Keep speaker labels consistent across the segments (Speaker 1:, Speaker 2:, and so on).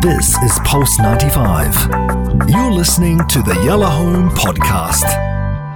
Speaker 1: This is Pulse 95. You're listening to the Yellow Home Podcast.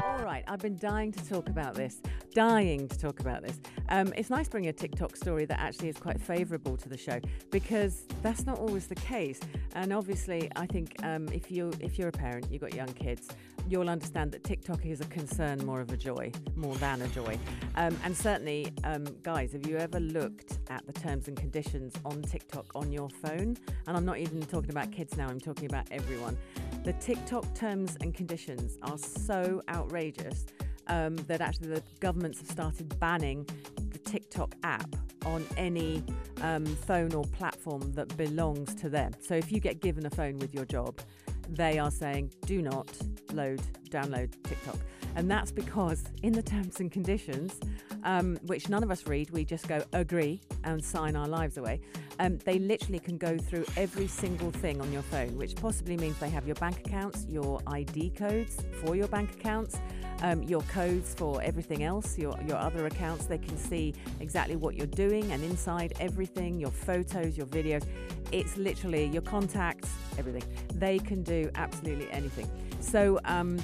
Speaker 2: All right, I've been dying to talk about this. Dying to talk about this. Um, it's nice bringing a TikTok story that actually is quite favourable to the show because that's not always the case. And obviously, I think um, if you if you're a parent, you've got young kids, you'll understand that TikTok is a concern more of a joy, more than a joy. Um, and certainly, um, guys, have you ever looked at the terms and conditions on TikTok on your phone? And I'm not even talking about kids now, I'm talking about everyone. The TikTok terms and conditions are so outrageous um, that actually the governments have started banning the TikTok app on any um, phone or platform that belongs to them. So if you get given a phone with your job, they are saying do not load, download TikTok. And that's because in the terms and conditions, um, which none of us read, we just go agree and sign our lives away. Um, they literally can go through every single thing on your phone, which possibly means they have your bank accounts, your ID codes for your bank accounts, um, your codes for everything else, your, your other accounts. They can see exactly what you're doing and inside everything, your photos, your videos. It's literally your contacts, everything. They can do absolutely anything. So, um,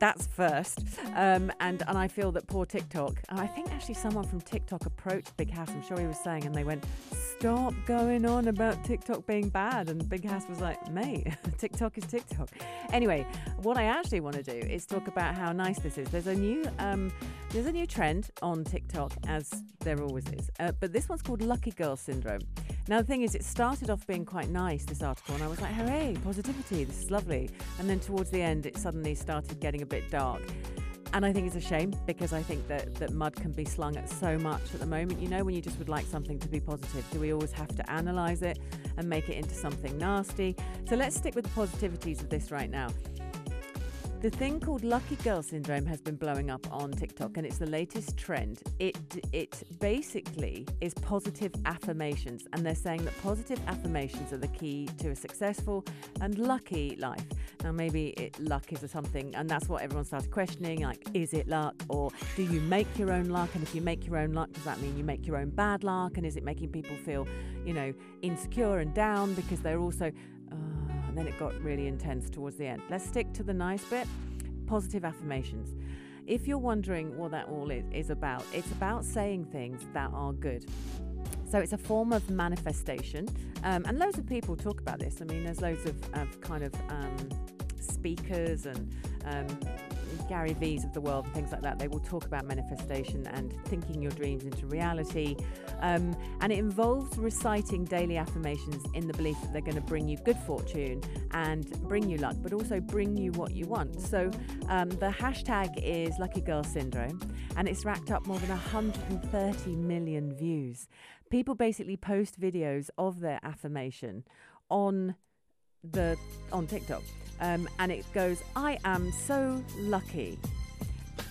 Speaker 2: that's first. Um, and, and I feel that poor TikTok, I think actually someone from TikTok approached Big Hass, I'm sure he was saying, and they went, Stop going on about TikTok being bad. And Big Hass was like, Mate, TikTok is TikTok. Anyway, what I actually want to do is talk about how nice this is. There's a new um, there's a new trend on TikTok, as there always is, uh, but this one's called Lucky Girl Syndrome. Now, the thing is, it started off being quite nice, this article, and I was like, hooray, positivity, this is lovely. And then towards the end, it suddenly started getting a bit dark. And I think it's a shame because I think that, that mud can be slung at so much at the moment. You know, when you just would like something to be positive, do we always have to analyse it and make it into something nasty? So let's stick with the positivities of this right now. The thing called lucky girl syndrome has been blowing up on TikTok and it's the latest trend. It it basically is positive affirmations and they're saying that positive affirmations are the key to a successful and lucky life. Now maybe it, luck is something and that's what everyone started questioning like is it luck or do you make your own luck and if you make your own luck does that mean you make your own bad luck and is it making people feel, you know, insecure and down because they're also uh, and then it got really intense towards the end. Let's stick to the nice bit positive affirmations. If you're wondering what that all is, is about, it's about saying things that are good. So it's a form of manifestation, um, and loads of people talk about this. I mean, there's loads of, of kind of um, speakers and um, Gary V's of the world things like that, they will talk about manifestation and thinking your dreams into reality. Um, and it involves reciting daily affirmations in the belief that they're going to bring you good fortune and bring you luck, but also bring you what you want. So um, the hashtag is Lucky Girl Syndrome, and it's racked up more than 130 million views. People basically post videos of their affirmation on the on TikTok um, and it goes, I am so lucky.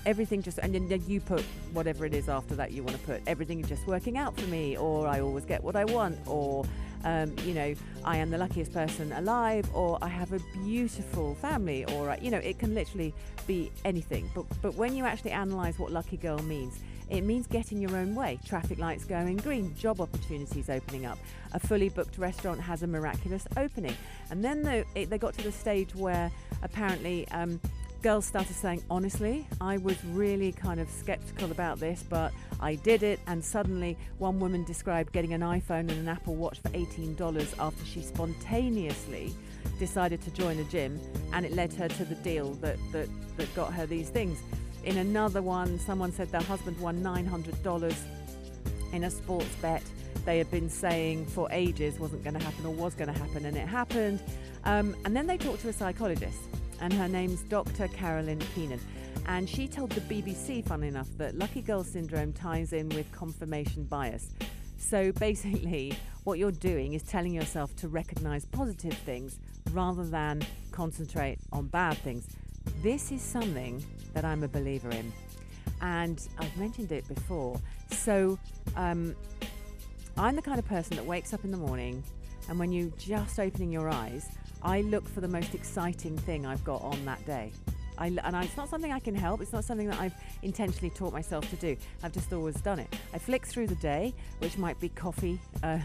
Speaker 2: Everything just, and then you put whatever it is after that you want to put. Everything is just working out for me, or I always get what I want, or, um, you know, I am the luckiest person alive, or I have a beautiful family, or, you know, it can literally be anything. But, but when you actually analyze what lucky girl means, it means getting your own way. Traffic lights going green, job opportunities opening up. A fully booked restaurant has a miraculous opening. And then they, they got to the stage where apparently um, girls started saying, honestly, I was really kind of skeptical about this, but I did it. And suddenly, one woman described getting an iPhone and an Apple Watch for $18 after she spontaneously decided to join a gym, and it led her to the deal that, that, that got her these things. In another one, someone said their husband won $900 in a sports bet they had been saying for ages wasn't going to happen or was going to happen, and it happened. Um, and then they talked to a psychologist, and her name's Dr. Carolyn Keenan. And she told the BBC, funnily enough, that lucky girl syndrome ties in with confirmation bias. So basically, what you're doing is telling yourself to recognize positive things rather than concentrate on bad things. This is something that I'm a believer in. And I've mentioned it before. So um, I'm the kind of person that wakes up in the morning, and when you're just opening your eyes, I look for the most exciting thing I've got on that day. I, and I, it's not something I can help. It's not something that I've intentionally taught myself to do. I've just always done it. I flick through the day, which might be coffee, uh,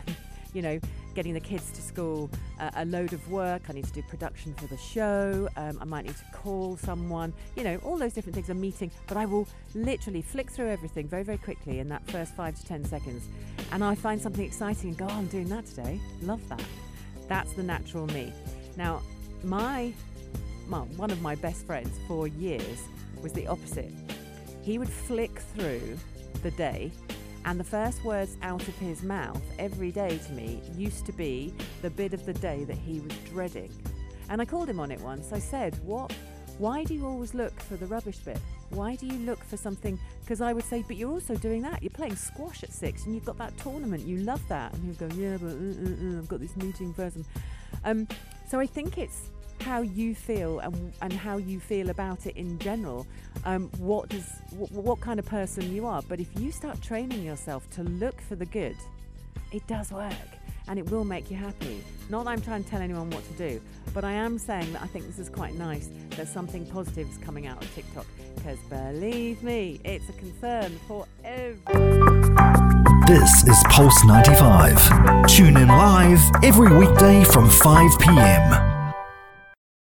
Speaker 2: you know, getting the kids to school, uh, a load of work. I need to do production for the show. Um, I might need to call someone, you know, all those different things, a meeting. But I will literally flick through everything very, very quickly in that first five to 10 seconds. And I find something exciting and go, oh, I'm doing that today. Love that. That's the natural me. Now, my, well, one of my best friends for years was the opposite. He would flick through the day and the first words out of his mouth every day to me used to be the bit of the day that he was dreading. And I called him on it once. I said, What? Why do you always look for the rubbish bit? Why do you look for something? Because I would say, But you're also doing that. You're playing squash at six and you've got that tournament. You love that. And he'd go, Yeah, but uh, uh, uh, I've got this meeting first. Um, so I think it's how you feel and, and how you feel about it in general. Um, what does w- what kind of person you are. But if you start training yourself to look for the good, it does work and it will make you happy. Not that I'm trying to tell anyone what to do, but I am saying that I think this is quite nice that something positive is coming out of TikTok because believe me, it's a concern for everyone.
Speaker 1: This is Pulse 95. Tune in live every weekday from 5 p.m.